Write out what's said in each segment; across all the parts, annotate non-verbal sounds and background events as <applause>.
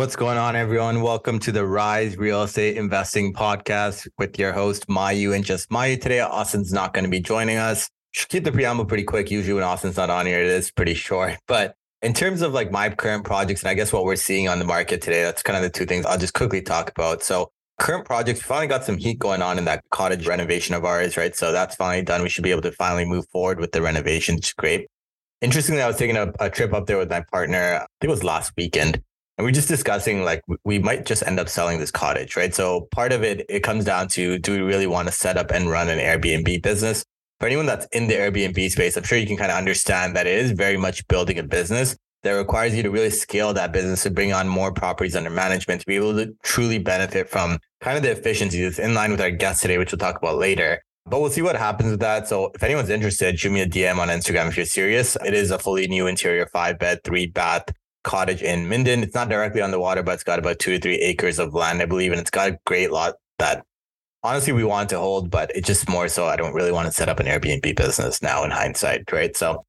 What's going on, everyone? Welcome to the Rise Real Estate Investing Podcast with your host, Mayu and just Mayu. Today, Austin's not going to be joining us. Should keep the preamble pretty quick. Usually, when Austin's not on here, it is pretty short. <laughs> But in terms of like my current projects and I guess what we're seeing on the market today, that's kind of the two things I'll just quickly talk about. So, current projects, we finally got some heat going on in that cottage renovation of ours, right? So, that's finally done. We should be able to finally move forward with the renovation, is great. Interestingly, I was taking a, a trip up there with my partner, I think it was last weekend and we're just discussing like we might just end up selling this cottage, right? So part of it, it comes down to do we really want to set up and run an Airbnb business? For anyone that's in the Airbnb space, I'm sure you can kind of understand that it is very much building a business that requires you to really scale that business to bring on more properties under management to be able to truly benefit from kind of the efficiencies. In line with our guest today, which we'll talk about later. But we'll see what happens with that. So if anyone's interested, shoot me a DM on Instagram if you're serious. It is a fully new interior five bed, three bath cottage in Minden. It's not directly on the water, but it's got about two or three acres of land, I believe. And it's got a great lot that honestly we want to hold, but it's just more so I don't really want to set up an Airbnb business now in hindsight, right? So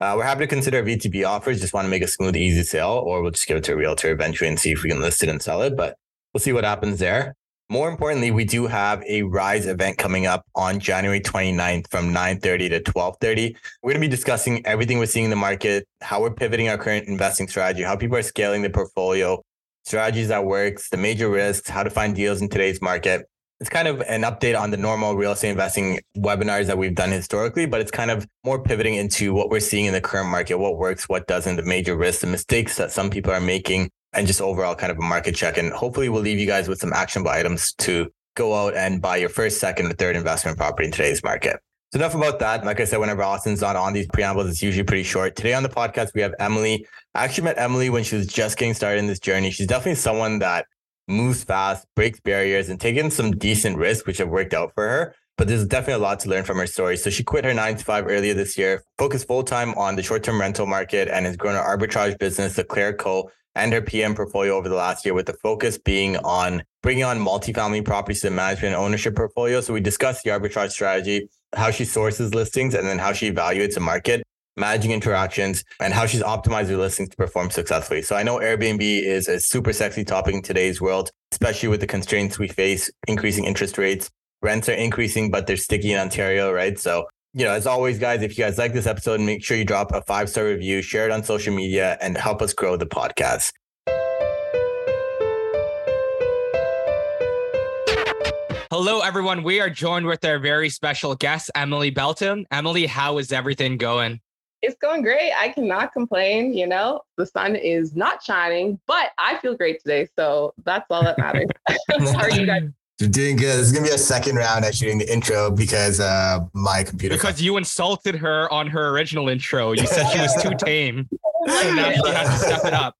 uh, we're happy to consider VTB offers. Just want to make a smooth, easy sale, or we'll just give it to a realtor eventually and see if we can list it and sell it. But we'll see what happens there. More importantly, we do have a Rise event coming up on January 29th from 9:30 to 12:30. We're going to be discussing everything we're seeing in the market, how we're pivoting our current investing strategy, how people are scaling the portfolio, strategies that works, the major risks, how to find deals in today's market. It's kind of an update on the normal real estate investing webinars that we've done historically, but it's kind of more pivoting into what we're seeing in the current market, what works, what doesn't, the major risks, the mistakes that some people are making, and just overall kind of a market check. And hopefully we'll leave you guys with some actionable items to go out and buy your first, second, or third investment property in today's market. So enough about that. Like I said, whenever Austin's not on these preambles, it's usually pretty short. Today on the podcast, we have Emily. I actually met Emily when she was just getting started in this journey. She's definitely someone that moves fast, breaks barriers, and taking some decent risks, which have worked out for her. But there's definitely a lot to learn from her story. So she quit her nine to five earlier this year, focused full time on the short term rental market, and has grown her arbitrage business, the Claire Co and her PM portfolio over the last year, with the focus being on bringing on multifamily properties to the management ownership portfolio. So we discussed the arbitrage strategy, how she sources listings, and then how she evaluates a market, managing interactions, and how she's optimized her listings to perform successfully. So I know Airbnb is a super sexy topic in today's world, especially with the constraints we face, increasing interest rates. Rents are increasing, but they're sticky in Ontario, right? So you know, as always, guys, if you guys like this episode, make sure you drop a five star review, share it on social media, and help us grow the podcast. Hello, everyone. We are joined with our very special guest, Emily Belton. Emily, how is everything going? It's going great. I cannot complain. You know, the sun is not shining, but I feel great today. So that's all that matters. <laughs> how are you guys? You're doing good. This is gonna be a second round at shooting the intro because uh my computer. Because you insulted her on her original intro. You said she was too tame. So now she has to step it up.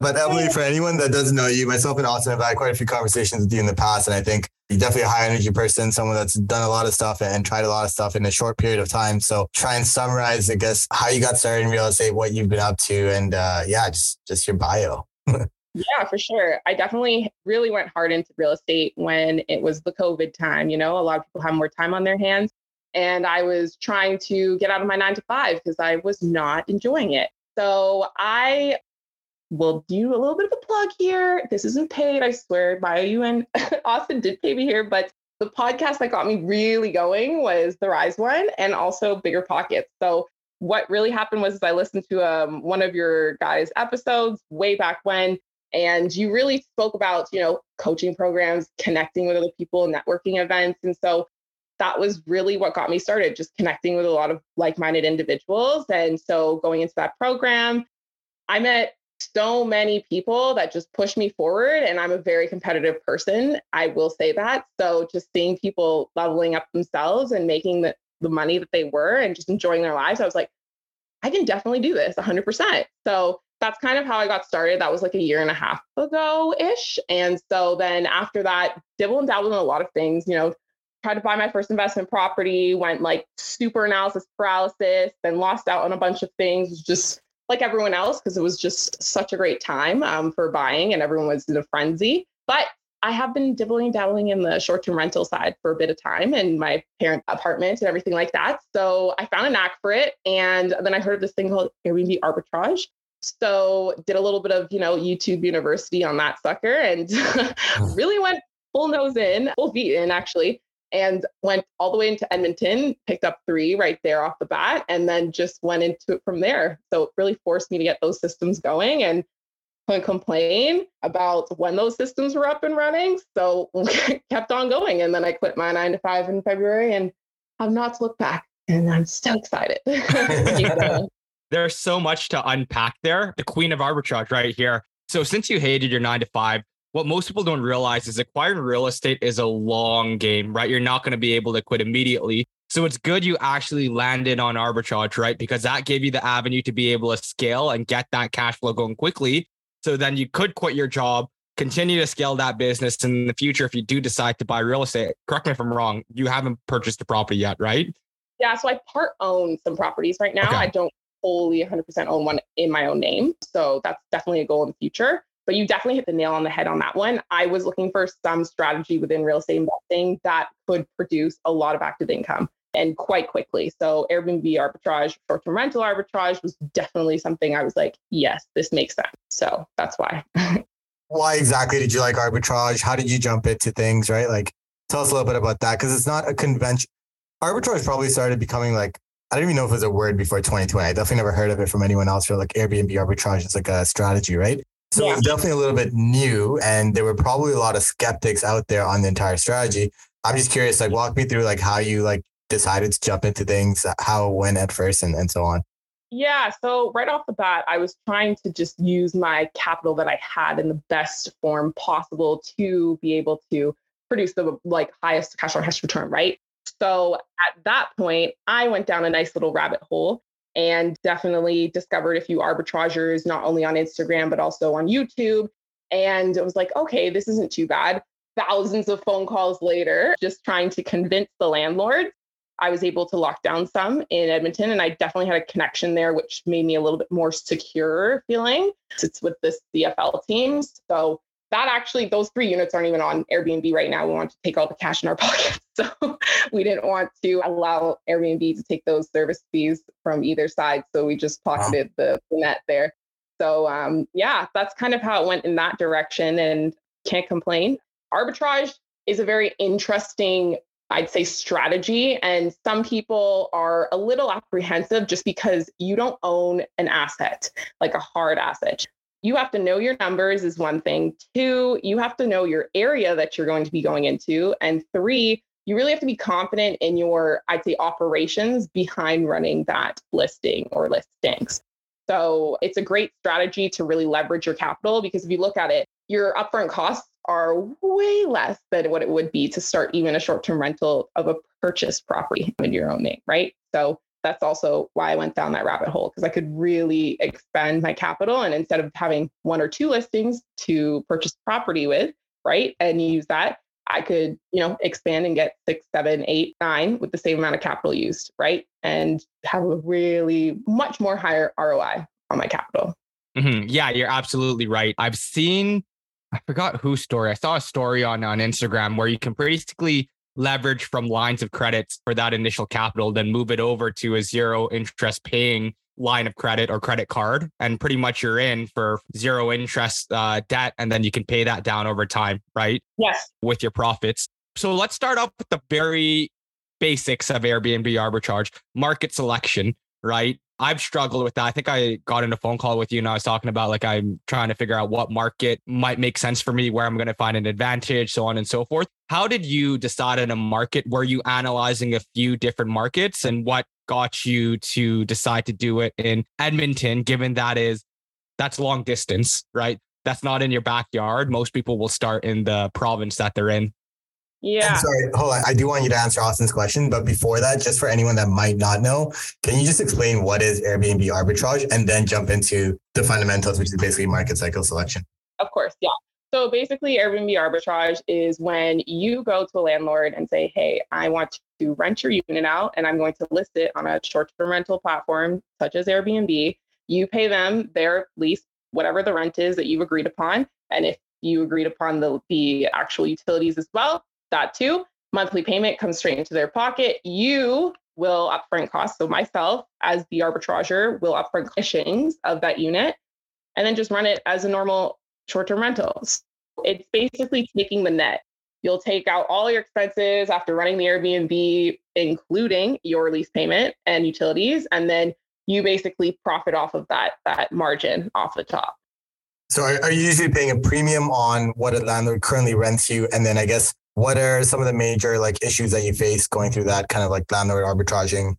But Emily, for anyone that doesn't know you, myself and Austin have had quite a few conversations with you in the past, and I think you're definitely a high energy person, someone that's done a lot of stuff and tried a lot of stuff in a short period of time. So try and summarize, I guess, how you got started in real estate, what you've been up to, and uh, yeah, just just your bio. <laughs> Yeah, for sure. I definitely really went hard into real estate when it was the COVID time. You know, a lot of people have more time on their hands. And I was trying to get out of my nine to five because I was not enjoying it. So I will do a little bit of a plug here. This isn't paid, I swear. Bio you and <laughs> Austin did pay me here, but the podcast that got me really going was the Rise one and also BiggerPockets. So what really happened was I listened to um, one of your guys' episodes way back when, and you really spoke about you know coaching programs connecting with other people networking events and so that was really what got me started just connecting with a lot of like-minded individuals and so going into that program i met so many people that just pushed me forward and i'm a very competitive person i will say that. So just seeing people leveling up themselves and making the, the money that they were and just enjoying their lives i was like i can definitely do this 100% so that's kind of how I got started. That was like a year and a half ago ish. And so then after that, dibble and dabble in a lot of things, you know, tried to buy my first investment property, went like super analysis paralysis, then lost out on a bunch of things, just like everyone else, because it was just such a great time um, for buying and everyone was in a frenzy. But I have been dibbling and dabbling in the short term rental side for a bit of time in my parent apartment and everything like that. So I found a knack for it. And then I heard of this thing called Airbnb arbitrage. So did a little bit of, you know, YouTube university on that sucker and <laughs> hmm. really went full nose in, full feet in actually, and went all the way into Edmonton, picked up three right there off the bat, and then just went into it from there. So it really forced me to get those systems going and couldn't complain about when those systems were up and running. So <laughs> kept on going. And then I quit my nine to five in February and have not to look back. And I'm so excited. <laughs> There's so much to unpack there. The queen of arbitrage right here. So since you hated your nine to five, what most people don't realize is acquiring real estate is a long game, right? You're not going to be able to quit immediately. So it's good you actually landed on arbitrage, right? Because that gave you the avenue to be able to scale and get that cash flow going quickly. So then you could quit your job, continue to scale that business in the future if you do decide to buy real estate. Correct me if I'm wrong. You haven't purchased a property yet, right? Yeah. So I part own some properties right now. Okay. I don't fully 100% own one in my own name. So that's definitely a goal in the future. But you definitely hit the nail on the head on that one. I was looking for some strategy within real estate investing that could produce a lot of active income and quite quickly. So Airbnb arbitrage, short-term rental arbitrage was definitely something I was like, yes, this makes sense. So that's why. <laughs> why exactly did you like arbitrage? How did you jump into things, right? Like tell us a little bit about that because it's not a convention. Arbitrage probably started becoming like I don't even know if it was a word before 2020. I definitely never heard of it from anyone else or like Airbnb arbitrage is like a strategy, right? So yeah. it's definitely a little bit new and there were probably a lot of skeptics out there on the entire strategy. I'm just curious, like walk me through like how you like decided to jump into things, uh, how, when at first, and, and so on? Yeah. So, right off the bat, I was trying to just use my capital that I had in the best form possible to be able to produce the like highest cash on cash return, right? So, at that point, I went down a nice little rabbit hole and definitely discovered a few arbitrageurs, not only on Instagram, but also on YouTube. And it was like, okay, this isn't too bad. Thousands of phone calls later, just trying to convince the landlord I was able to lock down some in Edmonton, and I definitely had a connection there, which made me a little bit more secure feeling. It's with this CFL team. So that actually, those three units aren't even on Airbnb right now. We want to take all the cash in our <laughs> pockets. So <laughs> we didn't want to allow Airbnb to take those service fees from either side. So we just pocketed wow. the, the net there. So um, yeah, that's kind of how it went in that direction and can't complain. Arbitrage is a very interesting I'd say strategy. And some people are a little apprehensive just because you don't own an asset, like a hard asset. You have to know your numbers, is one thing. Two, you have to know your area that you're going to be going into. And three, you really have to be confident in your, I'd say, operations behind running that listing or listings. So it's a great strategy to really leverage your capital because if you look at it, your upfront costs are way less than what it would be to start even a short term rental of a purchased property in your own name, right? So that's also why I went down that rabbit hole because I could really expand my capital. And instead of having one or two listings to purchase property with, right, and use that, I could, you know, expand and get six, seven, eight, nine with the same amount of capital used, right? And have a really much more higher ROI on my capital. Mm-hmm. Yeah, you're absolutely right. I've seen I forgot whose story. I saw a story on on Instagram where you can basically leverage from lines of credits for that initial capital, then move it over to a zero interest paying line of credit or credit card, and pretty much you're in for zero interest uh, debt, and then you can pay that down over time, right? Yes. With your profits. So let's start off with the very basics of Airbnb arbitrage, market selection, right? I've struggled with that. I think I got in a phone call with you and I was talking about like I'm trying to figure out what market might make sense for me, where I'm going to find an advantage, so on and so forth. How did you decide on a market? Were you analyzing a few different markets and what got you to decide to do it in Edmonton, given that is that's long distance, right? That's not in your backyard. Most people will start in the province that they're in. Yeah. I'm sorry, hold on. I do want you to answer Austin's question, but before that, just for anyone that might not know, can you just explain what is Airbnb arbitrage and then jump into the fundamentals, which is basically market cycle selection? Of course, yeah. So basically, Airbnb arbitrage is when you go to a landlord and say, Hey, I want to rent your unit out and I'm going to list it on a short term rental platform such as Airbnb. You pay them their lease, whatever the rent is that you've agreed upon. And if you agreed upon the, the actual utilities as well, that too. Monthly payment comes straight into their pocket. You will upfront costs. So myself, as the arbitrager, will upfront commissions of that unit and then just run it as a normal short-term rentals. It's basically taking the net. You'll take out all your expenses after running the Airbnb, including your lease payment and utilities, and then you basically profit off of that that margin off the top. So are you usually paying a premium on what a landlord currently rents you? And then I guess what are some of the major like issues that you face going through that kind of like landlord arbitraging?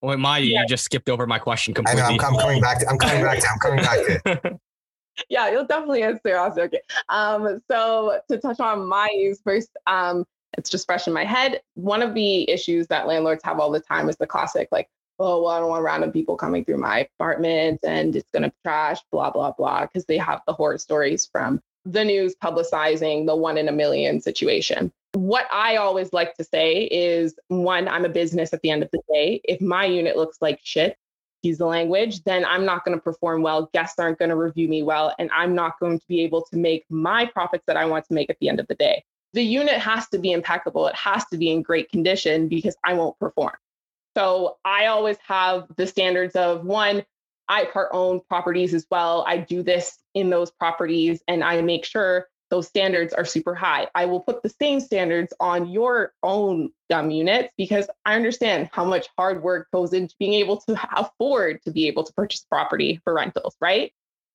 Wait, Maya, yeah. you just skipped over my question completely. I know, I'm, I'm coming back to I'm coming back to I'm coming back to <laughs> yeah, you'll definitely answer. Also, okay. Um, so to touch on my use first, um, it's just fresh in my head. One of the issues that landlords have all the time is the classic, like, oh, well, I don't want random people coming through my apartment and it's gonna trash, blah, blah, blah, because they have the horror stories from the news publicizing the one in a million situation. What I always like to say is one, I'm a business at the end of the day. If my unit looks like shit, use the language, then I'm not going to perform well. Guests aren't going to review me well, and I'm not going to be able to make my profits that I want to make at the end of the day. The unit has to be impeccable. It has to be in great condition because I won't perform. So I always have the standards of one, I part own properties as well. I do this in those properties and I make sure those standards are super high. I will put the same standards on your own dumb units because I understand how much hard work goes into being able to afford to be able to purchase property for rentals, right?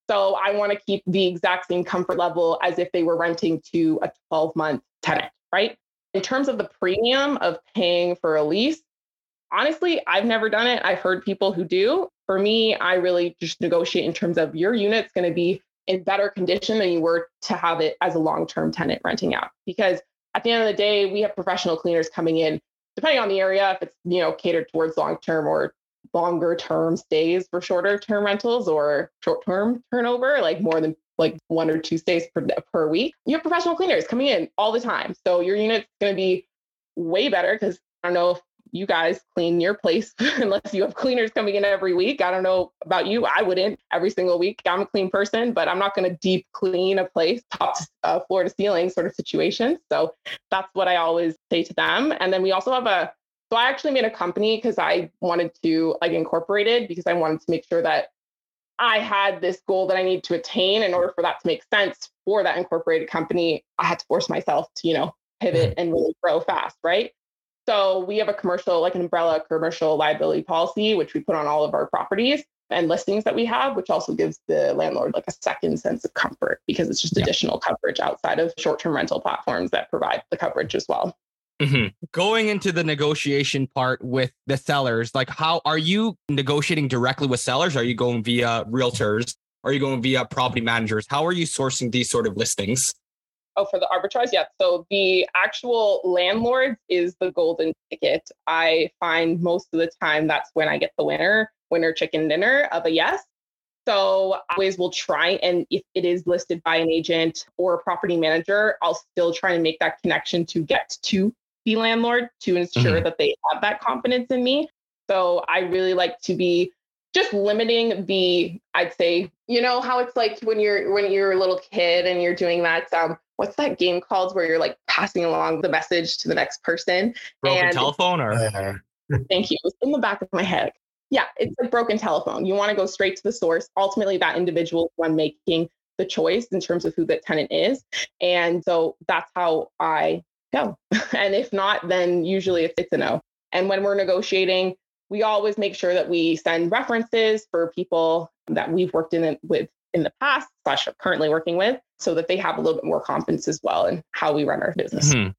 So I want to keep the exact same comfort level as if they were renting to a 12 month tenant, right? In terms of the premium of paying for a lease, honestly, I've never done it. I've heard people who do. For me, I really just negotiate in terms of your unit's going to be in better condition than you were to have it as a long-term tenant renting out. Because at the end of the day, we have professional cleaners coming in, depending on the area, if it's you know catered towards long-term or longer term stays for shorter term rentals or short term turnover, like more than like one or two stays per, per week. You have professional cleaners coming in all the time. So your unit's going to be way better because I don't know if you guys clean your place <laughs> unless you have cleaners coming in every week. I don't know about you. I wouldn't every single week. I'm a clean person, but I'm not going to deep clean a place <laughs> top to uh, floor to ceiling sort of situation. So that's what I always say to them. And then we also have a, so I actually made a company because I wanted to like incorporate it because I wanted to make sure that I had this goal that I need to attain in order for that to make sense for that incorporated company. I had to force myself to, you know, pivot mm-hmm. and really grow fast, right? So we have a commercial, like an umbrella commercial liability policy, which we put on all of our properties and listings that we have, which also gives the landlord like a second sense of comfort because it's just additional coverage outside of short term rental platforms that provide the coverage as well. Mm-hmm. Going into the negotiation part with the sellers, like how are you negotiating directly with sellers? Are you going via realtors? Are you going via property managers? How are you sourcing these sort of listings? Oh, for the arbitrage, yeah. So the actual landlords is the golden ticket. I find most of the time that's when I get the winner, winner chicken dinner of a yes. So I always will try and if it is listed by an agent or a property manager, I'll still try and make that connection to get to the landlord to ensure mm-hmm. that they have that confidence in me. So I really like to be just limiting the i'd say you know how it's like when you're when you're a little kid and you're doing that um what's that game called where you're like passing along the message to the next person? Broken and, telephone or thank you. It was in the back of my head. Yeah it's like broken telephone. You want to go straight to the source. Ultimately that individual when making the choice in terms of who the tenant is. And so that's how i go. <laughs> And if not then usually it's, it's a no. And when we're negotiating we always make sure that we send references for people that we've worked in it with in the past slash currently working with so that they have a little bit more confidence as well in how we run our business. Mm-hmm.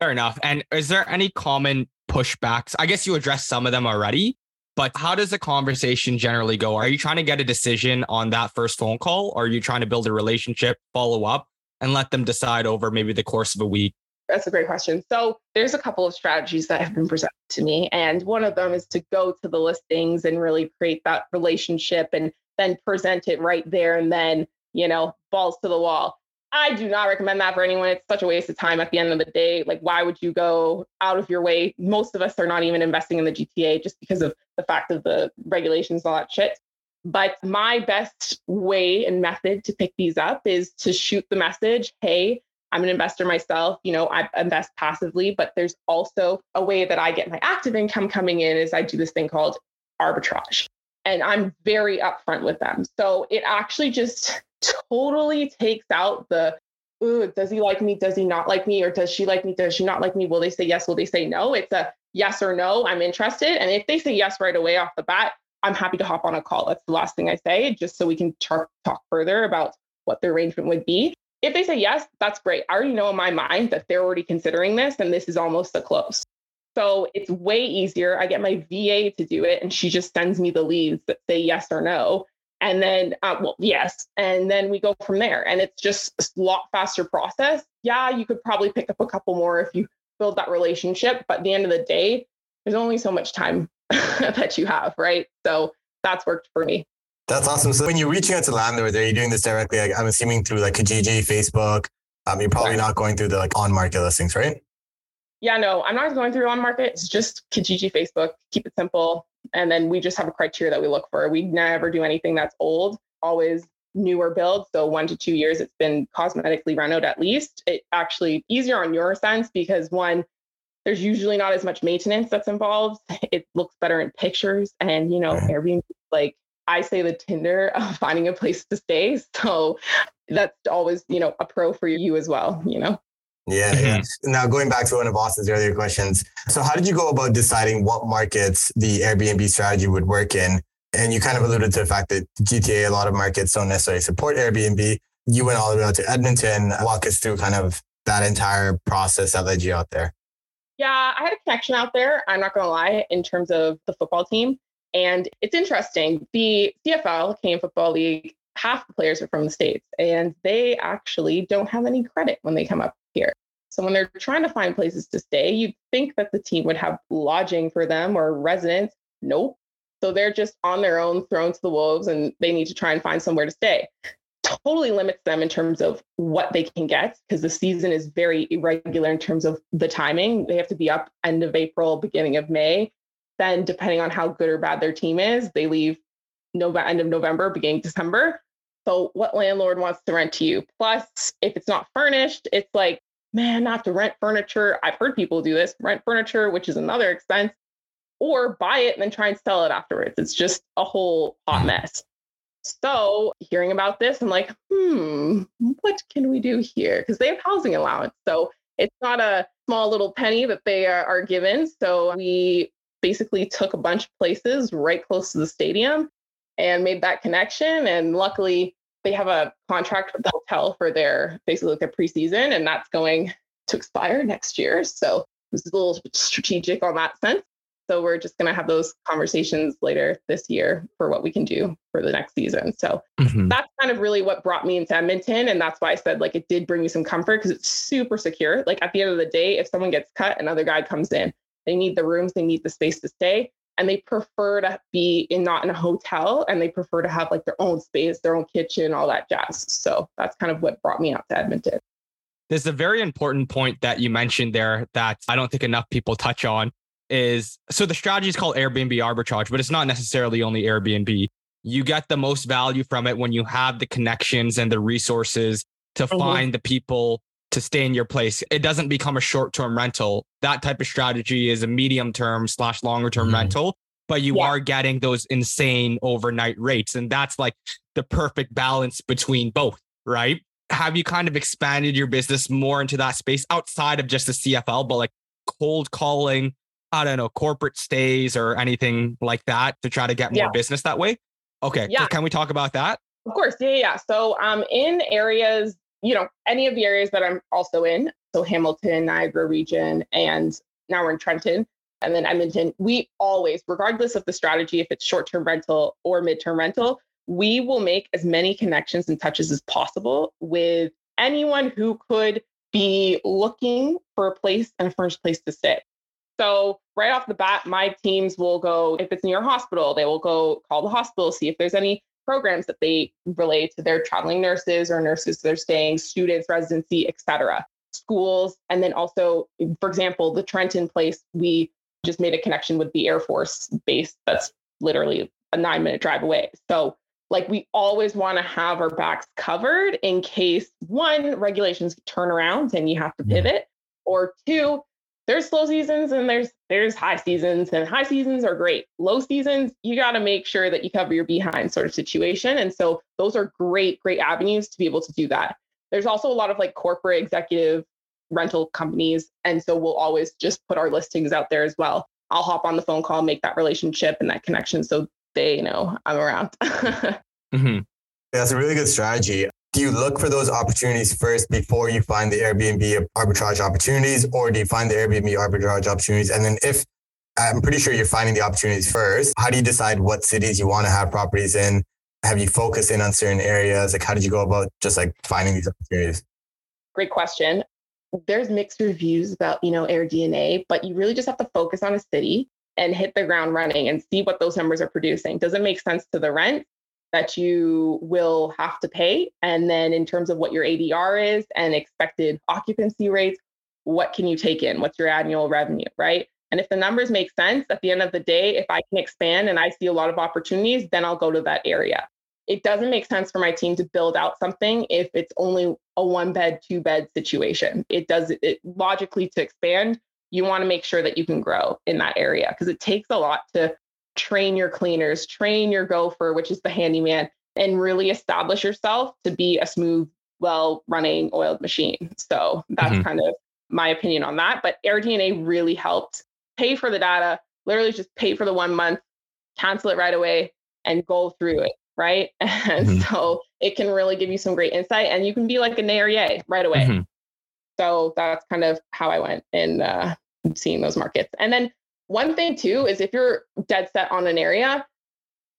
Fair enough. And is there any common pushbacks? I guess you addressed some of them already, but how does the conversation generally go? Are you trying to get a decision on that first phone call or are you trying to build a relationship, follow up, and let them decide over maybe the course of a week that's a great question. So there's a couple of strategies that have been presented to me. And one of them is to go to the listings and really create that relationship and then present it right there and then, you know, balls to the wall. I do not recommend that for anyone. It's such a waste of time at the end of the day. Like, why would you go out of your way? Most of us are not even investing in the GTA just because of the fact of the regulations and all that shit. But my best way and method to pick these up is to shoot the message Hey, I'm an investor myself. You know, I invest passively, but there's also a way that I get my active income coming in is I do this thing called arbitrage. And I'm very upfront with them. So it actually just <laughs> totally takes out the Ooh, does he like me? Does he not like me? Or does she like me? Does she not like me? Will they say yes? Will they say no? It's a yes or no. I'm interested. And if they say yes right away off the bat, I'm happy to hop on a call. That's the last thing I say, just so we can talk, talk further about what the arrangement would be. If they say yes, that's great. I already know in my mind that they're already considering this and this is almost a close. So it's way easier. I get my VA to do it and she just sends me the leads that say yes or no. And then, uh, well, yes. And then we go from there. And it's just a lot faster process. Yeah, you could probably pick up a couple more if you build that relationship. But at the end of the day, there's only so much time <laughs> that you have, right? So that's worked for me. That's awesome. So when you're reaching out to landlords, are you doing this directly? Like, I'm assuming through like Kijiji, Facebook. Um, you're probably not going through the like on market listings, right? Yeah, no, I'm not going through on market. It's just Kijiji, Facebook. Keep it simple, and then we just have a criteria that we look for. We never do anything that's old. Always newer builds. So one to two years, it's been cosmetically renoed at least. It actually easier on your sense because one, there's usually not as much maintenance that's involved. <laughs> It looks better in pictures. And, you know, Airbnb, like I say the Tinder <laughs> of finding a place to stay. So that's always, you know, a pro for you as well, you know? Yeah, yeah. Mm-hmm. Now going back to one of Austin's earlier questions. So how did you go about deciding what markets the Airbnb strategy would work in? And you kind of alluded to the fact that GTA, a lot of markets don't necessarily support Airbnb. You went all the way out to Edmonton. Walk us through kind of that entire process that led you out there. Yeah, I had a connection out there. I'm not going to lie, in terms of the football team. And it's interesting. The CFL, Canadian Football League, half the players are from the States, and they actually don't have any credit when they come up here. So when they're trying to find places to stay, you'd think that the team would have lodging for them or residence. Nope. So they're just on their own, thrown to the wolves, and they need to try and find somewhere to stay totally limits them in terms of what they can get because the season is very irregular in terms of the timing. They have to be up end of April, beginning of May. Then, depending on how good or bad their team is, they leave November, end of November, beginning December. So, what landlord wants to rent to you? Plus, if it's not furnished, it's like, man, not to rent furniture. I've heard people do this rent furniture, which is another expense, or buy it and then try and sell it afterwards. It's just a whole hot mm. mess. So hearing about this, I'm like, hmm, what can we do here? Because they have housing allowance. So it's not a small little penny that they are, are given. So we basically took a bunch of places right close to the stadium and made that connection. And luckily, they have a contract with the hotel for their basically like their preseason, and that's going to expire next year. So it was a little strategic on that sense. So we're just going to have those conversations later this year for what we can do for the next season. So mm-hmm. that's kind of really what brought me into Edmonton. And that's why I said like it did bring me some comfort because it's super secure. Like at the end of the day, if someone gets cut, another guy comes in. They need the rooms, they need the space to stay. And they prefer to be in not in a hotel and they prefer to have like their own space, their own kitchen, all that jazz. So that's kind of what brought me out to Edmonton. There's a very important point that you mentioned there that I don't think enough people touch on is so the strategy is called Airbnb arbitrage, but it's not necessarily only Airbnb. You get the most value from it when you have the connections and the resources to mm-hmm. find the people to stay in your place. It doesn't become a short term rental. That type of strategy is a medium term slash longer term mm-hmm. rental, but you yeah. are getting those insane overnight rates. And that's like the perfect balance between both, right? Have you kind of expanded your business more into that space outside of just the CFL, but like cold calling, I don't know, corporate stays or anything like that to try to get more yeah. business that way? Okay. Yeah. Can we talk about that? Of course. Yeah. Yeah. So um, in areas, you know, any of the areas that I'm also in, so Hamilton, Niagara region, and now we're in Trenton and then Edmonton, we always, regardless of the strategy, if it's short term rental or mid term rental, we will make as many connections and touches as possible with anyone who could be looking for a place and a furnished place to stay. So right off the bat, my teams will go, if it's near a hospital, they will go call the hospital, see if there's any programs that they relate to their traveling nurses or nurses they're staying, students, residency, etc. Schools, and then also, for example, the Trenton place, we just made a connection with the Air Force base that's literally a nine minute drive away. So like we always want to have our backs covered in case one regulations turn around and you have to pivot or two there's slow seasons and there's there's high seasons and high seasons are great. Low seasons you got to make sure that you cover your behind sort of situation and so those are great great avenues to be able to do that. There's also a lot of like corporate executive rental companies and so we'll always just put our listings out there as well. I'll hop on the phone call make that relationship and that connection so they know i'm around. <laughs> Mm-hmm. that's a really good strategy do you look for those opportunities first before you find the Airbnb arbitrage opportunities, or do you find the Airbnb arbitrage opportunities? And then if I'm pretty sure you're finding the opportunities first, how do you decide what cities you want to have properties in? Have you focused in on certain areas? Like, how did you go about just like finding these opportunities? Great question. There's mixed reviews about, you know, AirDNA, but you really just have to focus on a city and hit the ground running and see what those numbers are producing. Does it make sense to the rent? That you will have to pay. And then in terms of what your ADR is and expected occupancy rates, what can you take in? What's your annual revenue, right? And if the numbers make sense at the end of the day, if I can expand and I see a lot of opportunities, then I'll go to that area. It doesn't make sense for my team to build out something if it's only a one bed, two bed situation. It does it logically to expand. You want to make sure that you can grow in that area because it takes a lot to train your cleaners, train your gopher, which is the handyman, and really establish yourself to be a smooth, well running oiled machine. So that's mm-hmm. kind of my opinion on that. But AirDNA really helped pay for the data, literally just pay for the one month, cancel it right away, and go through it. Right. <laughs> And mm-hmm. so it can really give you some great insight and you can be like a nay or yay right away. Mm-hmm. So that's kind of how I went in uh, seeing those markets. And then one thing too is if you're dead set on an area,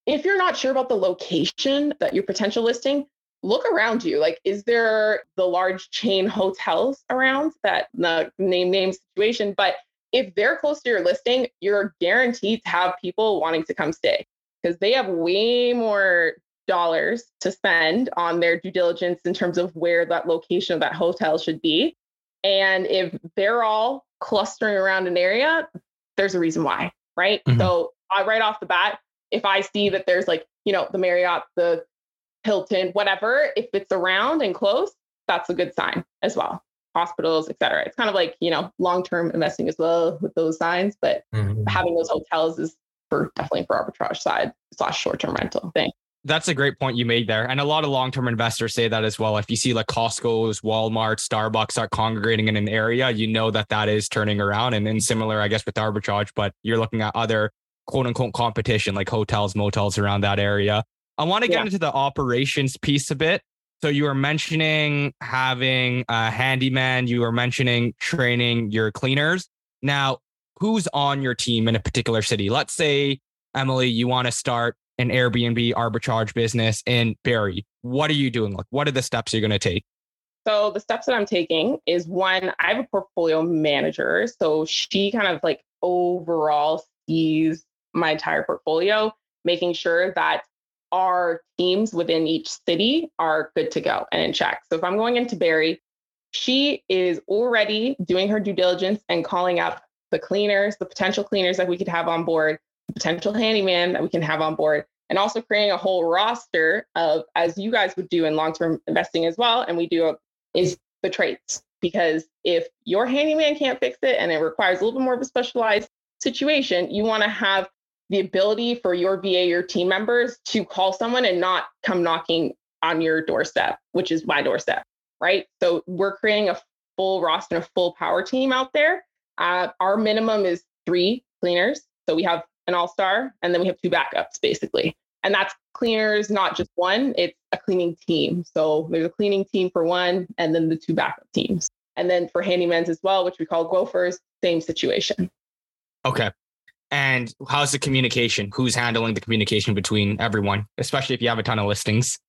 if you're not sure about the location that your potential listing, look around you. Like, is there the large chain hotels around that the name name situation? But if they're close to your listing, you're guaranteed to have people wanting to come stay because they have way more dollars to spend on their due diligence in terms of where that location of that hotel should be. And if they're all clustering around an area, there's a reason why, right? Mm-hmm. So uh, right off the bat, if I see that there's like, you know, the Marriott, the Hilton, whatever, if it's around and close, that's a good sign as well. Hospitals, et cetera. It's kind of like, you know, long-term investing as well with those signs, but mm-hmm. having those hotels is for definitely for arbitrage side slash short-term rental thing that's a great point you made there. And a lot of long term investors say that as well. If you see like Costco's, Walmart, Starbucks are congregating in an area, you know that that is turning around. And then similar, I guess, with arbitrage, but you're looking at other quote unquote competition like hotels, motels around that area. I want to get yeah. into the operations piece a bit. So you were mentioning having a handyman, you were mentioning training your cleaners. Now, who's on your team in a particular city? Let's say, Emily, you want to start an Airbnb arbitrage business in Barrie. What are you doing? Like, what are the steps you're going to take? So the steps that I'm taking is one, I have a portfolio manager. So she kind of like overall sees my entire portfolio, making sure that our teams within each city are good to go and in check. So if I'm going into Barrie, she is already doing her due diligence and calling up the cleaners, the potential cleaners that we could have on board, potential handyman that we can have on board and also creating a whole roster of as you guys would do in long-term investing as well and we do a, is the traits. Because if your handyman can't fix it and it requires a little bit more of a specialized situation you want to have the ability for your va your team members to call someone and not come knocking on your doorstep which is my doorstep right? So we're creating a full roster and a full power team out there. Uh, our minimum is three cleaners. So we have an all star, and then we have two backups basically. And that's cleaners, not just one, it's a cleaning team. So there's a cleaning team for one, and then the two backup teams. And then for handymans as well, which we call gophers, same situation. Okay. And how's the communication? Who's handling the communication between everyone, especially if you have a ton of listings?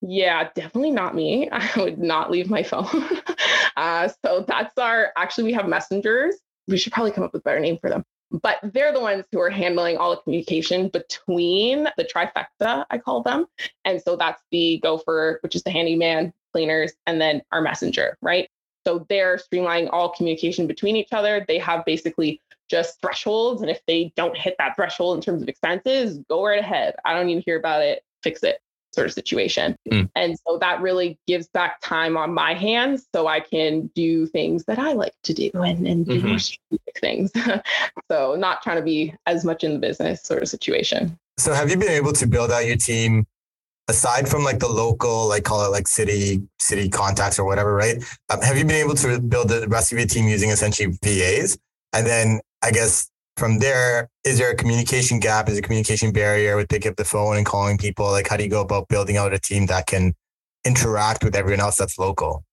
Yeah, definitely not me. <laughs> I would not leave my phone. <laughs> uh, so that's our actually, we have messengers. We should probably come up with a better name for them but they're the ones who are handling all the communication between the trifecta, I call them. And so that's the gopher, which is the handyman, cleaners, and then our messenger, right? So they're streamlining all communication between each other. They have basically just thresholds. And if they don't hit that threshold in terms of expenses, go right ahead. I don't need to hear about it, fix it sort of situation. Mm. And so that really gives back time on my hands so I can do things that I like to do and, and do mm-hmm. more strategic things. <laughs> so not trying to be as much in the business sort of situation. So have you been able to build out your team aside from like the local, like call it like city, city contacts or whatever, right? Um, have you been able to build the rest of your team using essentially VAs? And then I guess from there, is there a communication gap? Is a communication barrier with picking up the phone and calling people? Like, how do you go about building out a team that can interact with everyone else that's local?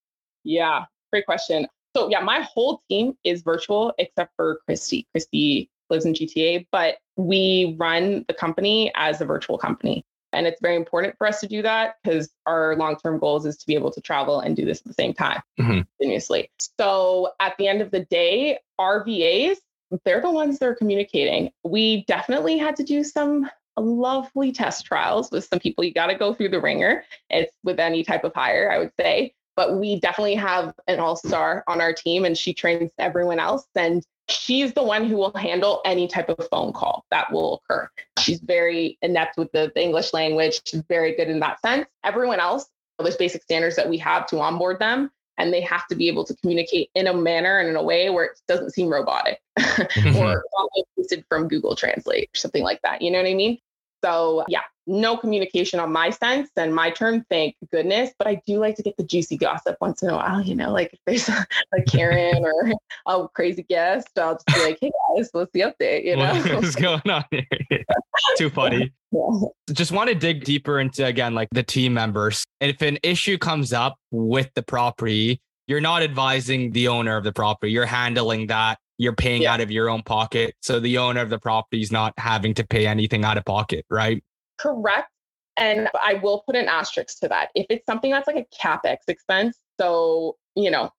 Yeah, great question. So yeah, my whole team is virtual except for Christy. Christy lives in GTA, but we run the company as a virtual company. And it's very important for us to do that because our long term goals is to be able to travel and do this at the same time mm-hmm. continuously. So at the end of the day, our VAs they're the ones that are communicating. We definitely had to do some lovely test trials with some people. You got to go through the ringer. It's with any type of hire, I would say. But we definitely have an all star on our team, and she trains everyone else. And she's the one who will handle any type of phone call that will occur. She's very inept with the, English language. She's very good in that sense. Everyone else, there's basic standards that we have to onboard them and they have to be able to communicate in a manner and in a way where it doesn't seem robotic <laughs> mm-hmm. or posted from Google Translate or something like that. You know what I mean? So yeah, no communication on my sense and my term, thank goodness. But I do like to get the juicy gossip once in a while, you know, like if there's a, <laughs> a Karen or a crazy guest, I'll just be like, hey guys, what's the update? You know, <laughs> what's going on here? <laughs> Too funny. Yeah. Just want to dig deeper into again, like the team members. If an issue comes up with the property, you're not advising the owner of the property. You're handling that you're paying yeah. out of your own pocket. So the owner of the property is not having to pay anything out of pocket, right? Correct. And I will put an asterisk to that. If it's something that's like a capex expense, so you know,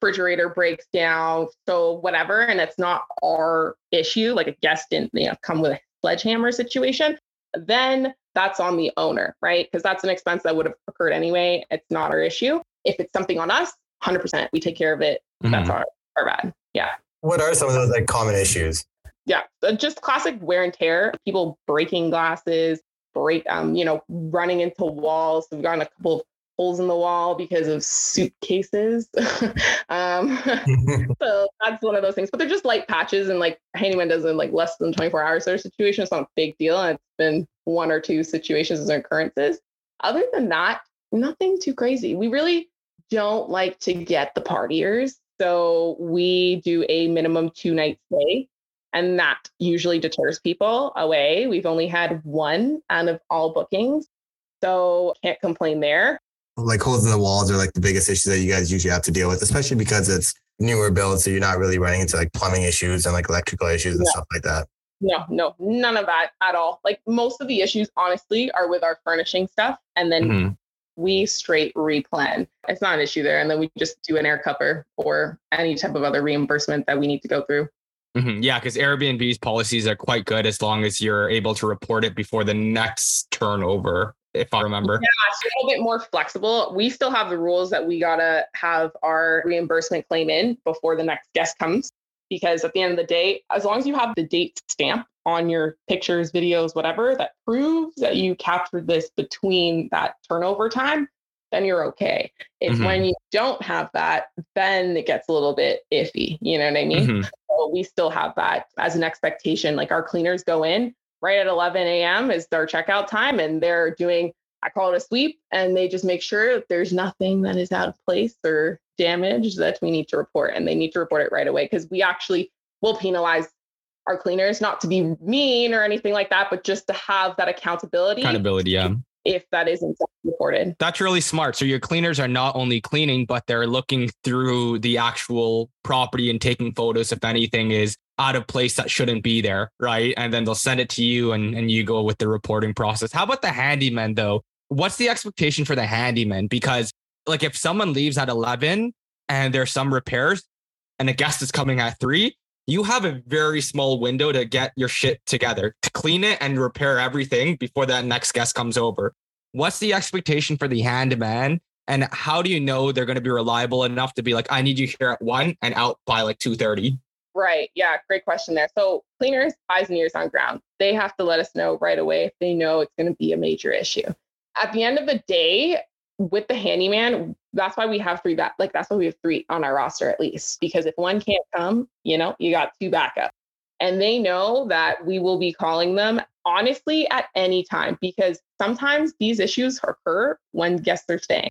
refrigerator breaks down, so whatever, and it's not our issue, like a guest didn't you know come with a sledgehammer situation, then that's on the owner, right? Because that's an expense that would have occurred anyway. It's not our issue. If it's something on us, 100%, we take care of it. Mm-hmm. That's our, our bad. Yeah. What are some of those like common issues? Yeah, just classic wear and tear. People breaking glasses, break, um, you know, running into walls. We've gotten a couple of holes in the wall because of suitcases. <laughs> um, <laughs> so that's one of those things. But they're just light patches, and like handyman does in like less than 24 hours of situation. It's not a big deal, and it's been one or two situations or occurrences. Other than that, nothing too crazy. We really don't like to get the partiers so we do a minimum two night stay, and that usually deters people away. We've only had one out of all bookings. So can't complain there. Like holes in the walls are like the biggest issues that you guys usually have to deal with, especially because it's newer builds. So you're not really running into like plumbing issues and like electrical issues and stuff like that. No, no, none of that at all. Like most of the issues, honestly, are with our furnishing stuff. And then mm-hmm we straight replan. It's not an issue there. And then we just do an air cover or any type of other reimbursement that we need to go through. Mm-hmm. Yeah, because Airbnb's policies are quite good as long as you're able to report it before the next turnover, if I remember. Yeah, it's a little bit more flexible. We still have the rules that we got to have our reimbursement claim in before the next guest comes. Because at the end of the day, as long as you have the date stamp on your pictures, videos, whatever that proves that you captured this between that turnover time, then you're okay. It's mm-hmm. when you don't have that, then it gets a little bit iffy. You know what I mean? Mm-hmm. So we still have that as an expectation. Like our cleaners go in right at 11 a.m. is their checkout time, and they're doing, I call it a sweep, and they just make sure that there's nothing that is out of place or damaged that we need to report. And they need to report it right away because we actually will penalize our cleaners, not to be mean or anything like that, but just to have that accountability. Accountability, yeah. If that isn't reported. That's really smart. So your cleaners are not only cleaning, but they're looking through the actual property and taking photos if anything is out of place that shouldn't be there, right? And then they'll send it to you and, and you go with the reporting process. How about the handyman though? What's the expectation for the handyman? Because like if someone leaves at 11 and there's some repairs and a guest is coming at three, you have a very small window to get your shit together, to clean it and repair everything before that next guest comes over. What's the expectation for the handyman? And how do you know they're going to be reliable enough to be like, I need you here at one and out by like 2.30? Right. Yeah. Great question there. So cleaners, eyes and ears on ground. They have to let us know right away if they know it's going to be a major issue. At the end of the day, with the handyman, that's why we have three back. Like that's why we have three on our roster at least. Because if one can't come, you know, you got two backups And they know that we will be calling them honestly at any time because sometimes these issues occur when guests are staying.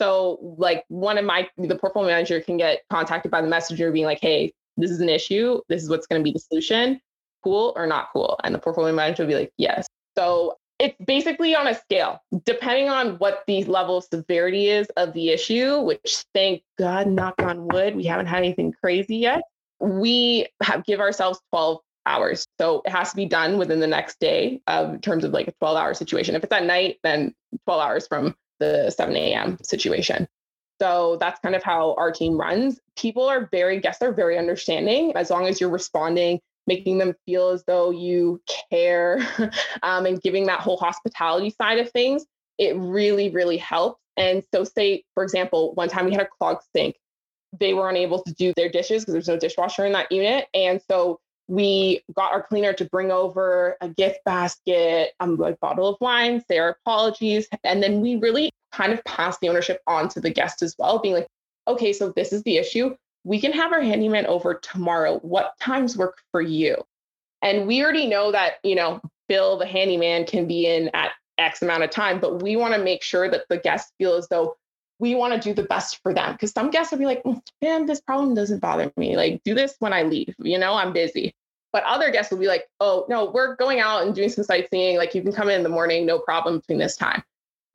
So, like one of my the portfolio manager can get contacted by the messenger being like, "Hey, this is an issue. This is what's going to be the solution. Cool or not cool?" And the portfolio manager will be like, "Yes." So it's basically on a scale, depending on what the level of severity is of the issue. Which, thank God, knock on wood, we haven't had anything crazy yet. We have give ourselves 12 hours. So it has to be done within the next day of, in terms of like a 12 hour situation. If it's at night, then 12 hours from the 7 a.m. situation. So that's kind of how our team runs. People are very, guests are very understanding as long as you're responding, making them feel as though you care <laughs> um, and giving that whole hospitality side of things. It really, really helps. And so, say, for example, one time we had a clogged sink. They were unable to do their dishes because there's no dishwasher in that unit. And so we got our cleaner to bring over a gift basket, um, a bottle of wine, say our apologies. And then we really kind of passed the ownership on to the guest as well, being like, okay, so this is the issue. We can have our handyman over tomorrow. What times work for you? And we already know that, you know, Bill, the handyman, can be in at X amount of time, but we want to make sure that the guests feel as though we want to do the best for them. Because some guests will be like, mm, man, this problem doesn't bother me. Like, do this when I leave. You know, I'm busy. But other guests will be like, oh, no, we're going out and doing some sightseeing. Like, you can come in in the morning, no problem between this time.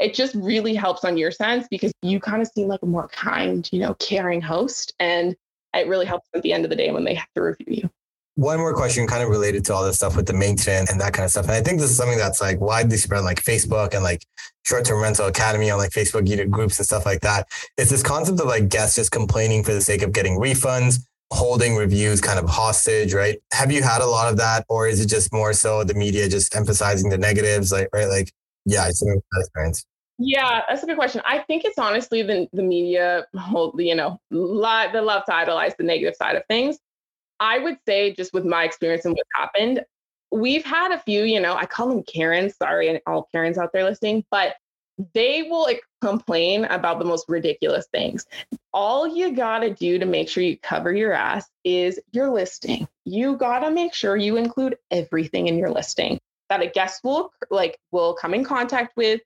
It just really helps on your sense because you kind of seem like a more kind, you know, caring host. And it really helps at the end of the day when they have to review you one more question kind of related to all this stuff with the maintenance and that kind of stuff. And I think this is something that's like widely spread like Facebook and like short-term rental academy on like Facebook groups and stuff like that. It's this concept of like guests just complaining for the sake of getting refunds, holding reviews kind of hostage, right? Have you had a lot of that? Or is it just more so the media just emphasizing the negatives? Like, right? Like, yeah, it's an experience. Yeah, that's a good question. I think it's honestly the, the media hold, you know, lot, the love to idolize the negative side of things. I would say, just with my experience and what happened, we've had a few, you know, I call them Karens. Sorry, and all Karens out there listening, but they will complain about the most ridiculous things. All you got to do to make sure you cover your ass is your listing. You got to make sure you include everything in your listing that a guest will like will come in contact with,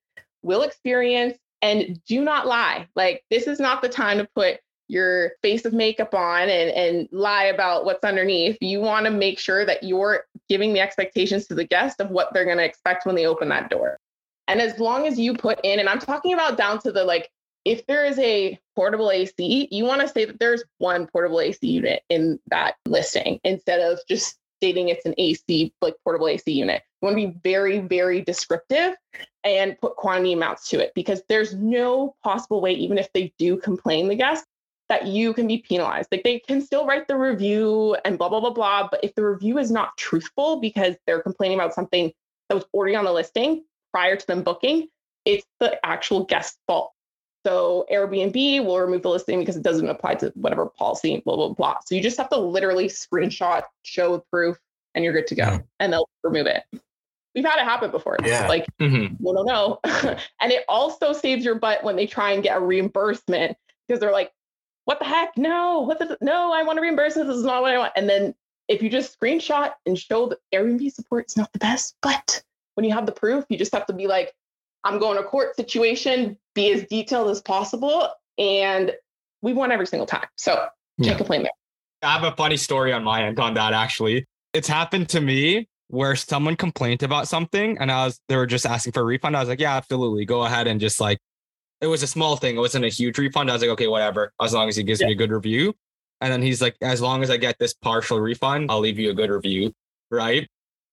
will experience and do not lie. Like this is not the time to put your face of makeup on and, and lie about what's underneath. You want to make sure that you're giving the expectations to the guest of what they're going to expect when they open that door. And as long as you put in, and I'm talking about down to the like, if there is a portable AC, you want to say that there's one portable AC unit in that listing instead of just stating it's an AC, like portable AC unit. You want to be very, very descriptive and put quantity amounts to it because there's no possible way, even if they do complain, the guest, that you can be penalized. Like they can still write the review and blah, blah, blah, blah. But if the review is not truthful because they're complaining about something that was already on the listing prior to them booking, it's the actual guest's fault. So Airbnb will remove the listing because it doesn't apply to whatever policy, blah, blah, blah. So you just have to literally screenshot, show proof, and you're good to go. Mm-hmm. And they'll remove it. We've had it happen before. Yeah. Like, mm-hmm. no, no, no. and it also saves your butt when they try and get a reimbursement because they're like, what the heck? No, what the, no, I want to reimburse this. This is not what I want. And then if you just screenshot and show that Airbnb support is not the best, but when you have the proof, you just have to be like, I'm going to court situation, be as detailed as possible. And we won every single time. So can't yeah. complain there. I have a funny story on my end on that actually. It's happened to me where someone complained about something and I was they were just asking for a refund. I was like, yeah, absolutely. Go ahead and just like it was a small thing. It wasn't a huge refund. I was like, okay, whatever. As long as he gives yeah. me a good review. And then he's like, as long as I get this partial refund, I'll leave you a good review. Right.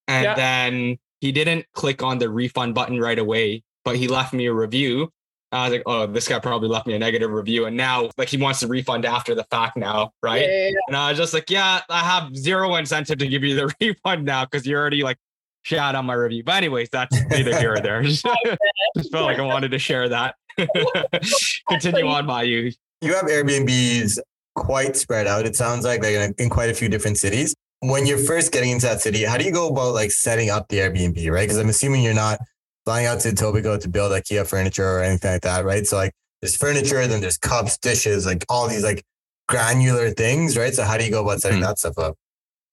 And yeah. then he didn't click on the refund button right away, but he left me a review. I was like, oh, this guy probably left me a negative review. And now, like, he wants to refund after the fact now, right? Yeah, yeah, yeah. And I was just like, yeah, I have zero incentive to give you the <laughs> refund now because you're already like shout on my review. But, anyways, that's neither here or there. <laughs> <laughs> just felt like I wanted to share that. Continue on, Mayu. You have Airbnbs quite spread out. It sounds like like in, in quite a few different cities. When you're first getting into that city, how do you go about like setting up the Airbnb, right? Because I'm assuming you're not flying out to Etobicoke to build IKEA furniture or anything like that, right? So like there's furniture, then there's cups, dishes, like all these like granular things, right? So how do you go about setting Mhm. that stuff up?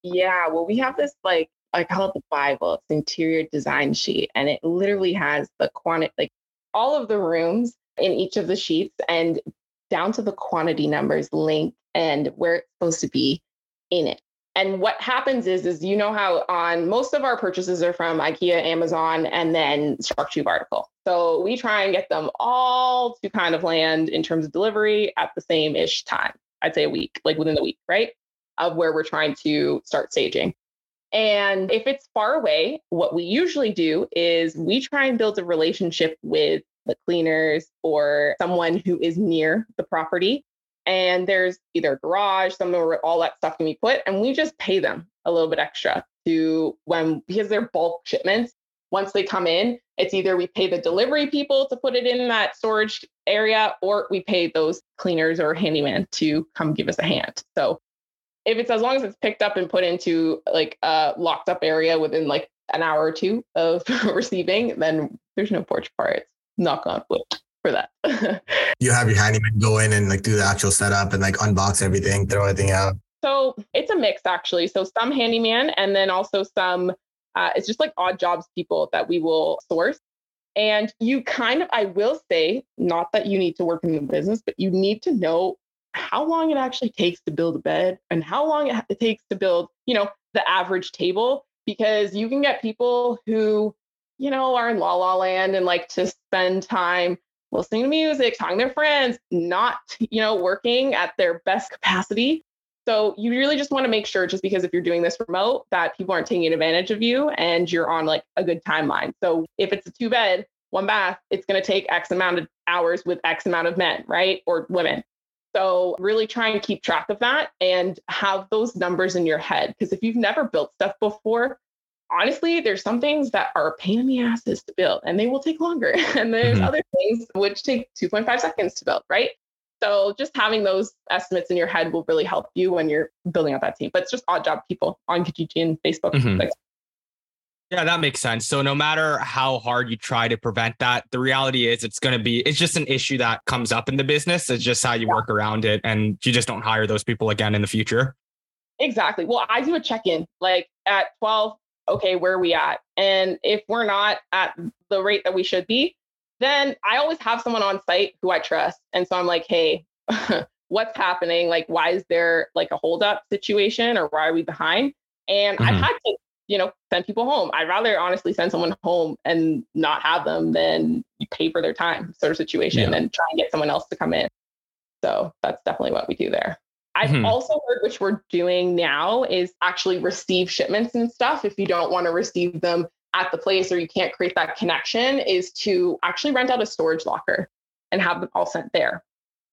Yeah, well, we have this like I call it the Bible. It's interior design sheet, and it literally has the quantity, like all of the rooms in each of the sheets, and down to the quantity numbers, link, and where it's supposed to be in it. And what happens is, is you know how on most of our purchases are from IKEA, Amazon, and then Structube article. So we try and get them all to kind of land in terms of delivery at the same ish time. I'd say a week, like within the week, right? Of where we're trying to start staging. And if it's far away, what we usually do is we try and build a relationship with the cleaners or someone who is near the property. And there's either garage, somewhere where all that stuff can be put, and we just pay them a little bit extra to when because they're bulk shipments. Once they come in, it's either we pay the delivery people to put it in that storage area, or we pay those cleaners or handyman to come give us a hand. So if it's as long as it's picked up and put into like a locked up area within like an hour or two of <laughs> receiving, then there's no porch parts. Knock on wood for that. <laughs> You have your handyman go in and like do the actual setup and like unbox everything, throw everything out. so it's a mix actually. So some handyman and then also some uh, it's just like odd jobs people that we will source. And you kind of, I will say, not that you need to work in the business, but you need to know how long it actually takes to build a bed and how long it, it takes to build, you know, the average table, because you can get people who, you know, are in la la land and like to spend time listening to music, talking to their friends, not, you know, working at their best capacity. So you really just want to make sure, just because if you're doing this remote, that people aren't taking advantage of you and you're on like a good timeline. So if it's a two bed, one bath, it's going to take X amount of hours with X amount of men, right? Or women. So really try and keep track of that and have those numbers in your head. Because if you've never built stuff before, honestly, there's some things that are a pain in the asses to build and they will take longer. <laughs> And there's Mhm. other things which take 2.5 seconds to build, right? So just having those estimates in your head will really help you when you're building out that team. But it's just odd job people on Kijiji and Facebook. Mhm. Like, Yeah, that makes sense. So no matter how hard you try to prevent that, the reality is it's going to be it's just an issue that comes up in the business. It's just how you work around it and you just don't hire those people again in the future. Exactly. Well, I do a check in like at 12, okay, where are we at? And if we're not at the rate that we should be, then I always have someone on site who I trust. And so I'm like, hey, <laughs> what's happening? Like, why is there like a holdup situation or why are we behind? And I've Mhm. had to, you know, send people home. I'd rather honestly send someone home and not have them than pay for their time sort of situation Yeah. and try and get someone else to come in. So that's definitely what we do there. I've Mhm. also heard, which we're doing now, is actually receive shipments and stuff. If you don't want to receive them at the place or you can't create that connection, is to actually rent out a storage locker and have them all sent there.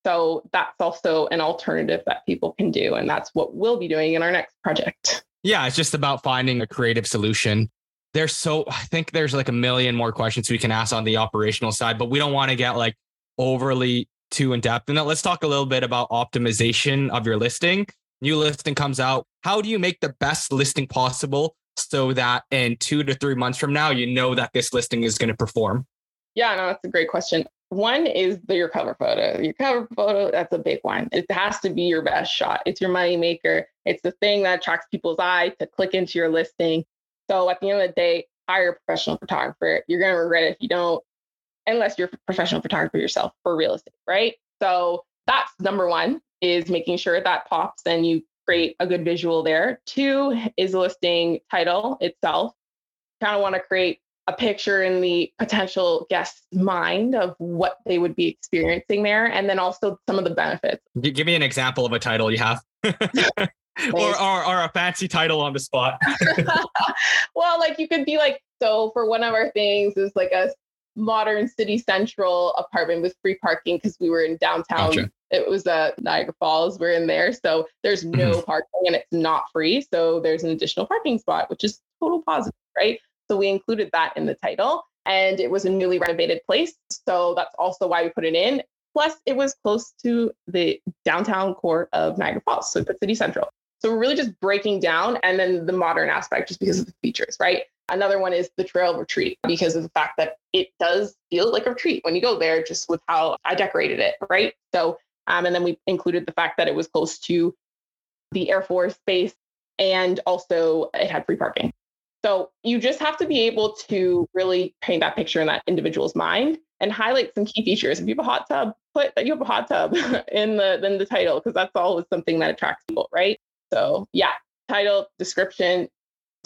So that's also an alternative that people can do. And that's what we'll be doing in our next project. Yeah, it's just about finding a creative solution. There's so I think there's like a million more questions we can ask on the operational side, but we don't want to get like overly too in depth. And then let's talk a little bit about optimization of your listing. New listing comes out. How do you make the best listing possible so that in two to three months from now, you know that this listing is going to perform? Yeah, no, that's a great question. One is the, your cover photo. Your cover photo, that's a big one. It has to be your best shot. It's your money maker. It's the thing that attracts people's eye to click into your listing. So at the end of the day, hire a professional photographer. You're going to regret it if you don't, unless you're a professional photographer yourself for real estate, right? So that's number one is making sure that pops and you create a good visual there. Two is listing title itself. Kind of want to create a picture in the potential guest's mind of what they would be experiencing there, and then also some of the benefits. Give me an example of a title you have. <laughs> or, or, or a fancy title on the spot. <laughs> well, like you could be like, so for one of our things is like a modern city central apartment with free parking because we were in downtown. Gotcha. It was uh, Niagara Falls. We're in there. So there's no mm-hmm. parking and it's not free. So there's an additional parking spot, which is total positive, right? So we included that in the title and it was a newly renovated place. So that's also why we put it in. Plus, it was close to the downtown core of Niagara Falls. So we put City Central. So we're really just breaking down and then the modern aspect just because of the features, right? Another one is the trail retreat because of the fact that it does feel like a retreat when you go there, just with how I decorated it, right? So, um, and then we included the fact that it was close to the Air Force base and also it had free parking. So you just have to be able to really paint that picture in that individual's mind and highlight some key features. If you have a hot tub, put that you have a hot tub <laughs> in the in the title because that's always something that attracts people, right? So yeah, title, description.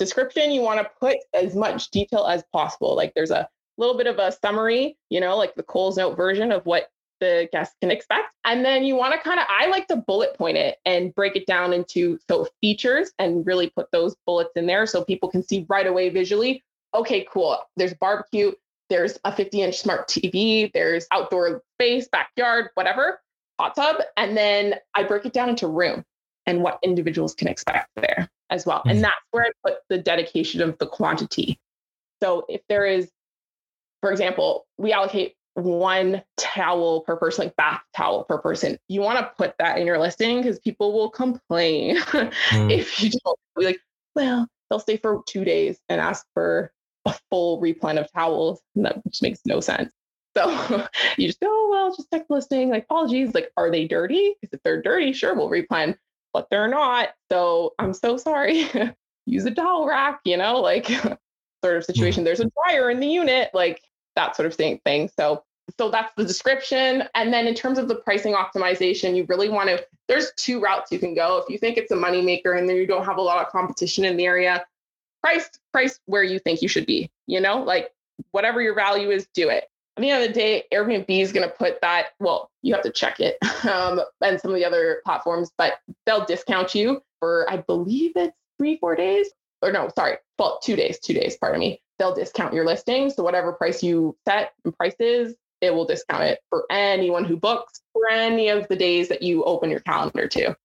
Description, you want to put as much detail as possible. Like there's a little bit of a summary, you know, like the Coles Note version of what the guests can expect. And then you want to kind of, I like to bullet point it and break it down into so features and really put those bullets in there so people can see right away visually. Okay, cool. There's barbecue, there's a 50 inch smart TV, there's outdoor space, backyard, whatever, hot tub. And then I break it down into room and what individuals can expect there as well. Mm-hmm. And that's where I put the dedication of the quantity. So if there is, for example, we allocate one towel per person, like bath towel per person. You want to put that in your listing because people will complain <laughs> mm. if you don't. Be like, well, they'll stay for two days and ask for a full replen of towels. And that just makes no sense. So <laughs> you just go, oh, well, just check the listing. Like, apologies. Like, are they dirty? Because if they're dirty, sure, we'll replen, but they're not. So I'm so sorry. <laughs> Use a towel rack, you know, like <laughs> sort of situation. Mm. There's a dryer in the unit. Like, that sort of thing thing. So so that's the description. And then in terms of the pricing optimization, you really want to, there's two routes you can go. If you think it's a moneymaker and then you don't have a lot of competition in the area, price, price where you think you should be, you know, like whatever your value is, do it. At the end of the day, Airbnb is going to put that, well, you have to check it <laughs> um, and some of the other platforms, but they'll discount you for, I believe it's three, four days or no, sorry, well, two days, two days, pardon me they'll discount your listing. So whatever price you set and prices, it will discount it for anyone who books for any of the days that you open your calendar to.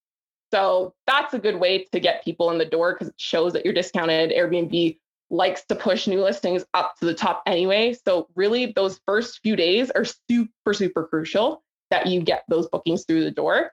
So that's a good way to get people in the door because it shows that you're discounted. Airbnb likes to push new listings up to the top anyway. So really those first few days are super, super crucial that you get those bookings through the door.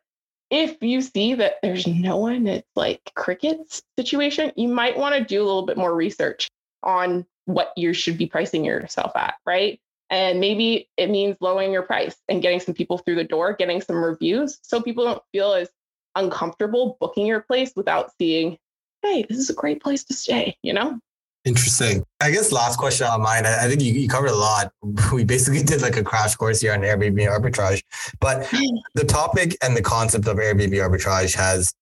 If you see that there's no one, it's like crickets situation, you might want to do a little bit more research on what you should be pricing yourself at, right? And maybe it means lowering your price and getting some people through the door, getting some reviews so people don't feel as uncomfortable booking your place without seeing, hey, this is a great place to stay, you know? Interesting. I guess last question on mine. I think you, you covered a lot. <laughs> We basically did like a crash course here on Airbnb arbitrage, but <laughs> the topic and the concept of Airbnb arbitrage has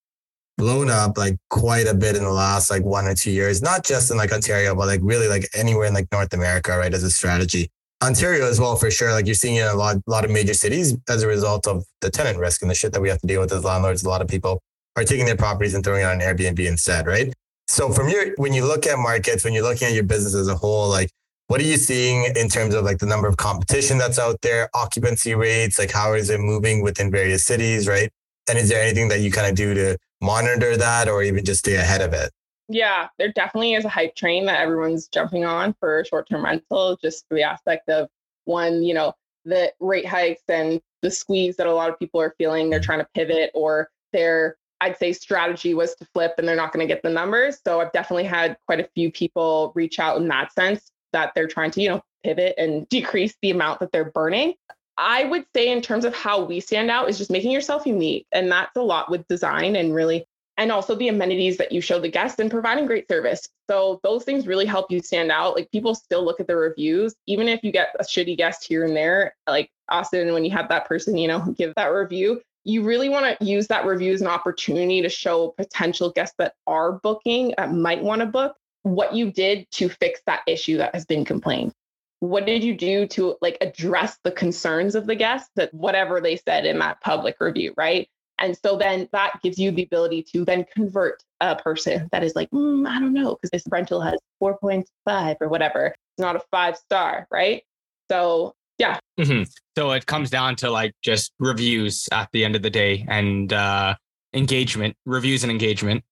blown up like quite a bit in the last like one or two years, not just in like Ontario, but like really like anywhere in like North America, right? As a strategy. Ontario as well, for sure. Like you're seeing in a lot, lot of major cities as a result of the tenant risk and the shit that we have to deal with as landlords. A lot of people are taking their properties and throwing it on Airbnb instead, right? So from your, when you look at markets, when you're looking at your business as a whole, like what are you seeing in terms of like the number of competition that's out there, occupancy rates, like how is it moving within various cities, right? And is there anything that you kind of do to monitor that or even just stay ahead of it? Yeah, there definitely is a hype train that everyone's jumping on for short term rental, just for the aspect of one, you know, the rate hikes and the squeeze that a lot of people are feeling. They're mm. trying to pivot or their, I'd say, strategy was to flip and they're not going to get the numbers. So I've definitely had quite a few people reach out in that sense that they're trying to, you know, pivot and <laughs> decrease the amount that they're burning. I would say, in terms of how we stand out, is just making yourself unique. And that's a lot with design and really, and also the amenities that you show the guests and providing great service. So those things really help you stand out. Like people still look at the reviews, even if you get a shitty guest here and there, like Austin, when you have that person, you know, give that review, you really want to use that review as an opportunity to show potential guests that are booking, that might want to book, what you did to fix that issue that has been complained. What did you do to like address the concerns of the guests that whatever they said in that public review right? And so then that gives you the ability to then convert a person that is like mm, i don't know because this rental has 4.5 or whatever it's not a five star right? So yeah. Mm-hmm. So it comes down to like just reviews at the end of the day and uh, engagement, reviews and engagement.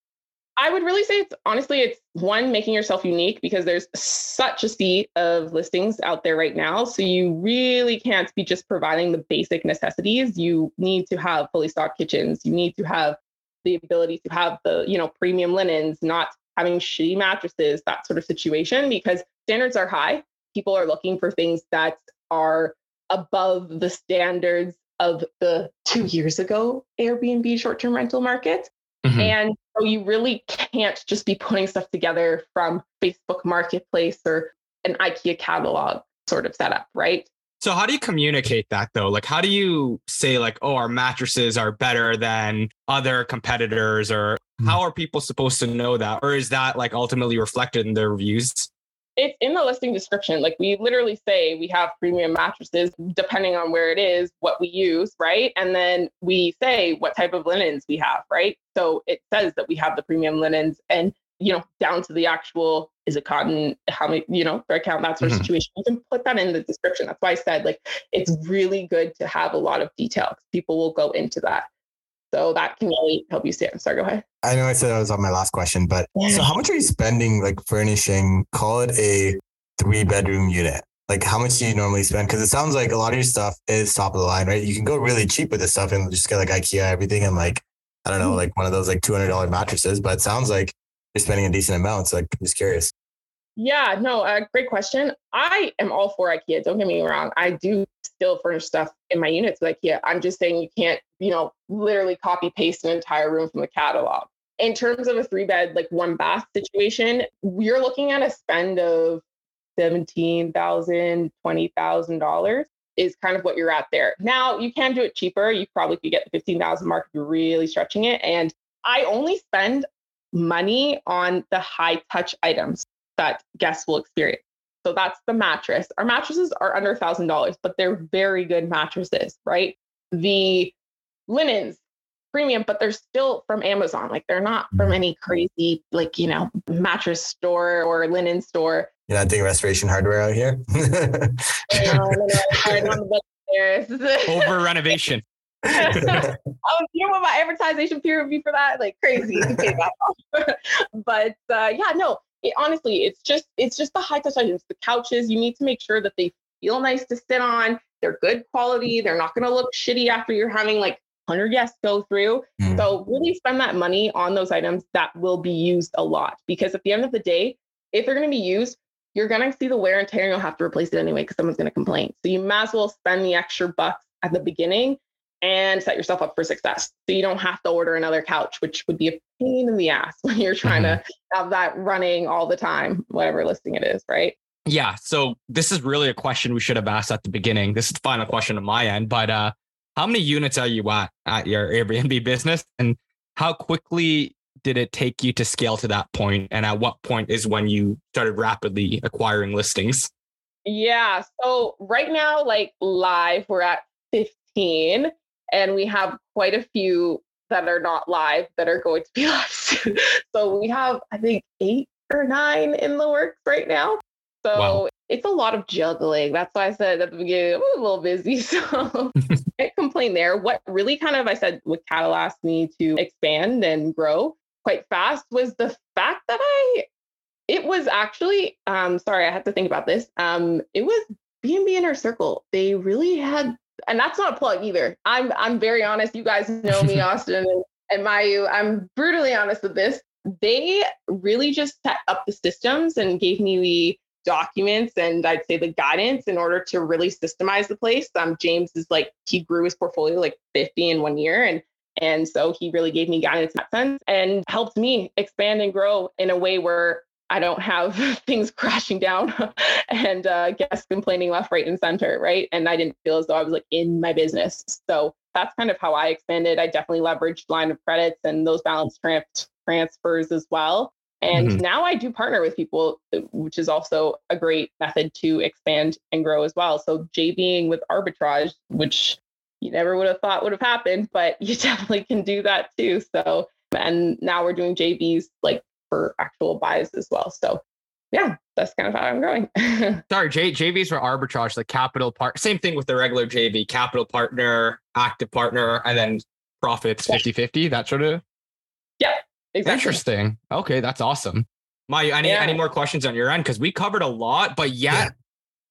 I would really say it's honestly, it's one, making yourself unique because there's such a sea of listings out there right now. So you really can't be just providing the basic necessities. You need to have fully stocked kitchens. You need to have the ability to have the, you know, premium linens, not having shitty mattresses, that sort of situation, because standards are high. People are looking for things that are above the standards of the two years ago Airbnb short term rental market. Mm-hmm. And so you really can't just be putting stuff together from Facebook Marketplace or an IKEA catalog sort of setup, right? So how do you communicate that though? Like how do you say like, oh, our mattresses are better than other competitors or mm-hmm. how are people supposed to know that? Or is that like ultimately reflected in their reviews? It's in the listing description. Like we literally say we have premium mattresses, depending on where it is, what we use, right? And then we say what type of linens we have, right? So it says that we have the premium linens and, you know, down to the actual, is it cotton? How many, you know, thread count, that sort of mm-hmm. situation. You can put that in the description. That's why I said like it's really good to have a lot of detail. People will go into that. So that can really help you stand. Sorry, go ahead. I know I said that was on my last question, but so how much are you spending like furnishing, call it a three bedroom unit? Like how much do you normally spend? Because it sounds like a lot of your stuff is top of the line, right? You can go really cheap with this stuff and just get like IKEA everything and like, I don't know, mm-hmm. like one of those like $200 mattresses, but it sounds like you're spending a decent amount. So like, I'm just curious. Yeah, no, uh, great question. I am all for IKEA. Don't get me wrong. I do still furnish stuff in my units with IKEA. I'm just saying you can't, you know, literally copy paste an entire room from the catalog. In terms of a three bed, like one bath situation, you're looking at a spend of $17,000, $20,000 is kind of what you're at there. Now you can do it cheaper. You probably could get the 15,000 mark if you're really stretching it. And I only spend money on the high touch items that guests will experience. So that's the mattress. Our mattresses are under $1,000, but they're very good mattresses, right? The linens, premium, but they're still from Amazon. Like they're not from mm. any crazy, like, you know, mattress store or linen store. You're not doing restoration hardware out here? <laughs> <laughs> Over renovation. um, <laughs> you know what my advertising period would be for that? Like crazy. but uh, yeah, no, it, honestly, it's just it's just the high touch items. The couches, you need to make sure that they feel nice to sit on. They're good quality. They're not going to look shitty after you're having like 100 guests go through. Mm. So really spend that money on those items that will be used a lot because at the end of the day, if they're going to be used, you're going to see the wear and tear and you'll have to replace it anyway because someone's going to complain. So you might as well spend the extra bucks at the beginning and set yourself up for success. So you don't have to order another couch, which would be a pain in the ass <laughs> when you're trying mm-hmm. to have that running all the time, whatever listing it is, right? Yeah. So this is really a question we should have asked at the beginning. This is the final question on my end, but uh, how many units are you at at your Airbnb <laughs> business, and how quickly did it take you to scale to that point? And at what point is when you started rapidly acquiring listings? Yeah. So right now, like live, we're at 15 and we have quite a few that are not live that are going to be <laughs> live soon. so we have, I think, eight or nine in the works right now. So wow. it's a lot of juggling. That's why I said at the beginning, I'm a little busy. <laughs> So <laughs> can't complain there. What really kind of I said what catalyzed me to expand and grow quite fast was the fact that I it was actually um sorry, I had to think about this. Um it was B&B Inner Circle. They really had and that's not a plug either. I'm I'm very honest. You guys know me, <laughs> Austin and, and Mayu. I'm brutally honest with this. They really just set up the systems and gave me the documents and I'd say the guidance in order to really systemize the place. Um, James is like he grew his portfolio like 50 in one year, and and so he really gave me guidance in that sense and helped me expand and grow in a way where I don't have <laughs> things crashing down <laughs> and uh, guests complaining left, right, and center, right? And I didn't feel as though I was like in my business. So that's kind of how I expanded. I definitely leveraged line of credits and those balance trans- transfers as well. And mm-hmm. now I do partner with people, which is also a great method to expand and grow as well. So JVing with arbitrage, which you never would have thought would have happened, but <laughs> you definitely can do that too. So, and now we're doing JVs like for actual buys as well. So yeah, that's kind of how I'm going. <laughs> Sorry, J- JVs for arbitrage, the capital part. Same thing with the regular JV, capital partner, active partner, and then profits 50 50, that sort of. Yeah, exactly. Interesting. Okay, that's awesome. My, any, Yeah. any more questions on your end? Because we covered a lot, but yet Yeah.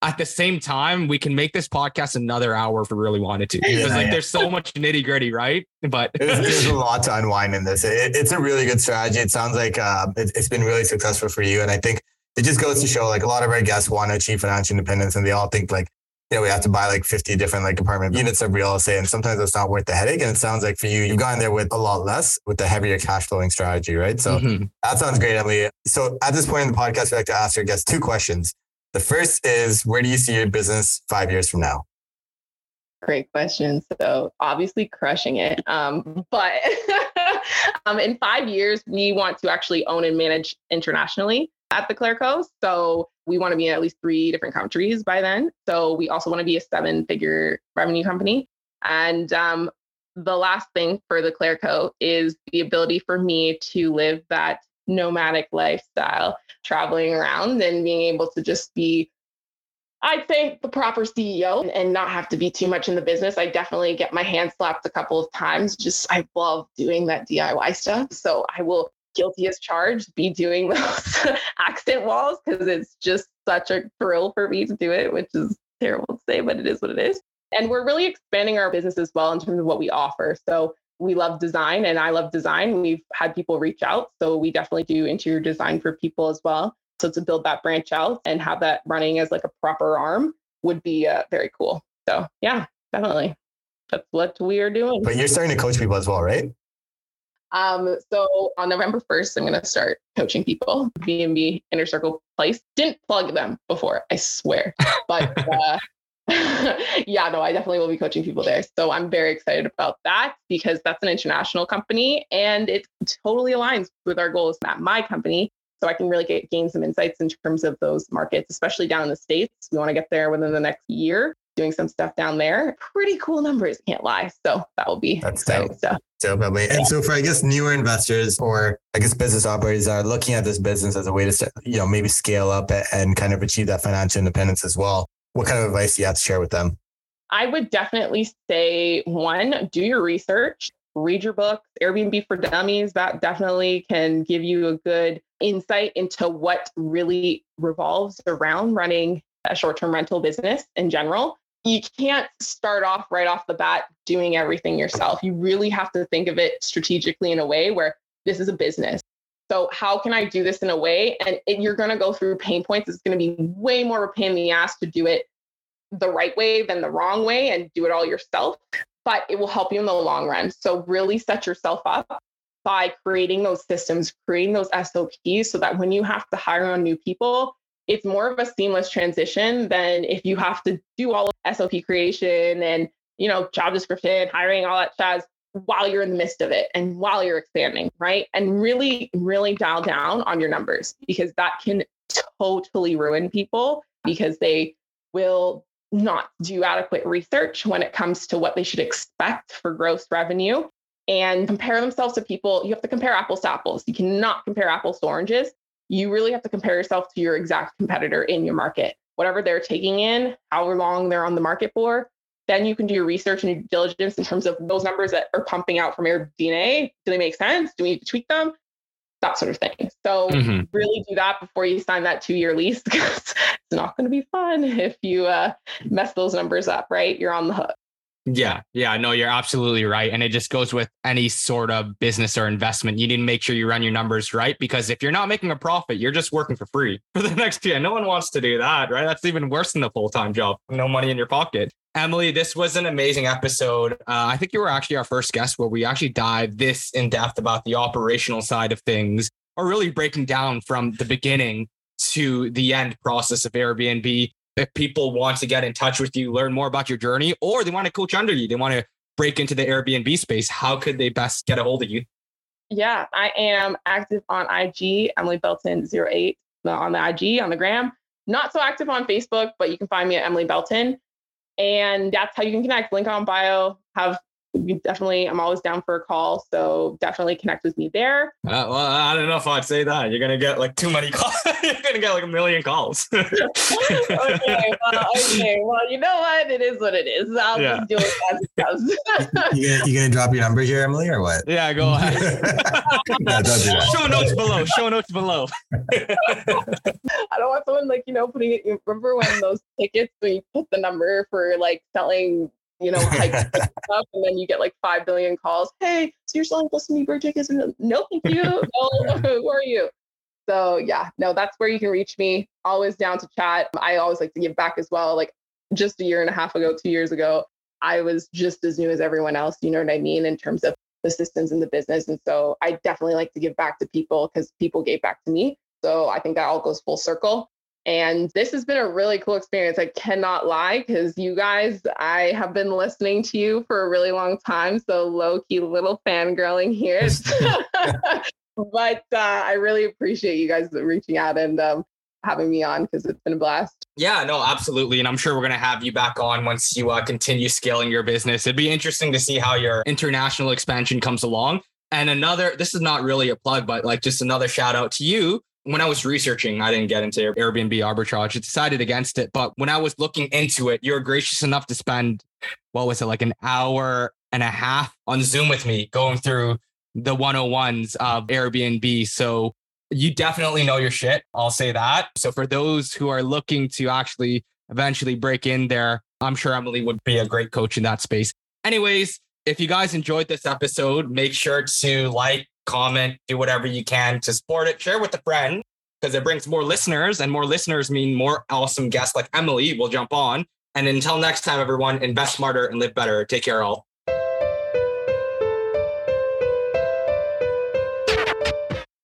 At the same time, we can make this podcast another hour if we really wanted to. Because Yeah, like yeah. there's so much nitty gritty, right? But There's, there's a <laughs> lot to unwind in this. It, it's a really good strategy. It sounds like uh, it, it's been really successful for you. And I think it just goes to show like a lot of our guests want to achieve financial independence and they all think like, you know, we have to buy like 50 different like apartment units of real estate. And sometimes it's not worth the headache. And it sounds like for you, you've gone there with a lot less with the heavier cash flowing strategy, right? So Mhm. that sounds great, Emily. So at this point in the podcast, we like to ask our guests two questions. The first is where do you see your business five years from now? Great question. So obviously crushing it. Um, but <laughs> um, in five years, we want to actually own and manage internationally at the Clairco. So we want to be in at least three different countries by then. So we also want to be a seven-figure revenue company. And um, the last thing for the Clairco is the ability for me to live that nomadic lifestyle, traveling around and being able to just be I'd say the proper CEO and not have to be too much in the business. I definitely get my hand slapped a couple of times. Just I love doing that DIY stuff. So I will guilty as charged be doing <laughs> those accent walls because it's just such a thrill for me to do it, which is terrible to say, but it is what it is. And we're really expanding our business as well in terms of what we offer. So we love design and I love design. We've had people reach out. So we definitely do interior design for people as well. So to build that branch out and have that running as like a proper arm would be uh, very cool. So yeah, definitely. That's what we are doing. But you're starting to coach people as well, right? Um, so on November 1st, I'm going to start coaching people. B&B Inner Circle Place. Didn't plug them before, I swear. But <laughs> uh, <laughs> yeah, no, I definitely will be coaching people there. So I'm very excited about that because that's an international company and it totally aligns with our goals at my company. So I can really get, gain some insights in terms of those markets, especially down in the States. We want to get there within the next year, doing some stuff down there. Pretty cool numbers, can't lie. So that will be That's exciting dope. stuff. So probably. And so for I guess newer investors or I guess business operators are looking at this business as a way to you know maybe scale up and kind of achieve that financial independence as well. What kind of advice do you have to share with them? I would definitely say one, do your research, read your books, Airbnb for Dummies. That definitely can give you a good insight into what really revolves around running a short term rental business in general. You can't start off right off the bat doing everything yourself. You really have to think of it strategically in a way where this is a business. So, how can I do this in a way? And it, you're going to go through pain points. It's going to be way more of a pain in the ass to do it the right way than the wrong way and do it all yourself, but it will help you in the long run. So, really set yourself up by creating those systems, creating those SOPs so that when you have to hire on new people, it's more of a seamless transition than if you have to do all of SOP creation and you know job description, hiring, all that jazz while you're in the midst of it and while you're expanding, right? And really, really dial down on your numbers because that can totally ruin people because they will not do adequate research when it comes to what they should expect for gross revenue and compare themselves to people. You have to compare apples to apples. You cannot compare apples to oranges. You really have to compare yourself to your exact competitor in your market, whatever they're taking in, how long they're on the market for. Then you can do your research and your diligence in terms of those numbers that are pumping out from your DNA. Do they make sense? Do we need to tweak them? That sort of thing. So Mhm. really do that before you sign that two-year lease <laughs> because it's not going to be fun if you uh, mess those numbers up. Right? You're on the hook. Yeah, yeah, no, you're absolutely right. And it just goes with any sort of business or investment. You need to make sure you run your numbers right because if you're not making a profit, you're just working for free <laughs> for the next year. No one wants to do that, right? That's even worse than a full time job. No money in your pocket. Emily, this was an amazing episode. Uh, I think you were actually our first guest where we actually dive this in depth about the operational side of things, or really breaking down from the beginning to the end process of Airbnb if people want to get in touch with you, learn more about your journey, or they want to coach under you, they want to break into the Airbnb space, how could they best get a hold of you? Yeah, I am active on IG, Emily Belton 08 uh, on the IG, on the gram. Not so active on Facebook, but you can find me at Emily Belton. And that's how you can connect. Link on bio, have you definitely, I'm always down for a call. So definitely connect with me there. Uh, well, I don't know if I'd say that. You're gonna get like too many <laughs> calls. You're gonna get like a million calls. <laughs> okay, well, okay. Well, you know what? It is what it is. I'll Yeah. just do it as it comes. <laughs> You gonna, you gonna drop your number here, Emily, or what? yeah, go ahead. no, don't do that. Show notes below. Show notes below. I don't want someone like, you know, putting it. Remember when those tickets, when you put the number for like selling, you know, <laughs> stuff, and then you get like 5 billion calls. Hey, so you're selling Blossom Me Bird tickets? No, thank you. <laughs> No, <laughs> who are you? So yeah, no, that's where you can reach me. Always down to chat. I always like to give back as well. Like just a year and a half ago, two years ago, I was just as new as everyone else. You know what I mean? In terms of the systems in the business. And so I definitely like to give back to people because people gave back to me. So I think that all goes full circle. And this has been a really cool experience. I cannot lie because you guys, I have been listening to you for a really long time. So low key little fangirling here. <laughs> <laughs> but uh, I really appreciate you guys reaching out and um, having me on because it's been a blast. Yeah, no, absolutely. And I'm sure we're going to have you back on once you uh, continue scaling your business. It'd be interesting to see how your international expansion comes along. And another, this is not really a plug, but like just another shout out to you. When I was researching, I didn't get into Airbnb arbitrage. I decided against it. But when I was looking into it, you were gracious enough to spend, what was it, like an hour and a half on Zoom with me going through the 101s of Airbnb. So you definitely know your shit. I'll say that. So for those who are looking to actually eventually break in there, I'm sure Emily would be a great coach in that space. Anyways, if you guys enjoyed this episode, make sure to like, comment, do whatever you can to support it, share with a friend because it brings more listeners and more listeners mean more awesome guests like Emily will jump on. And until next time, everyone, invest smarter and live better. Take care, all.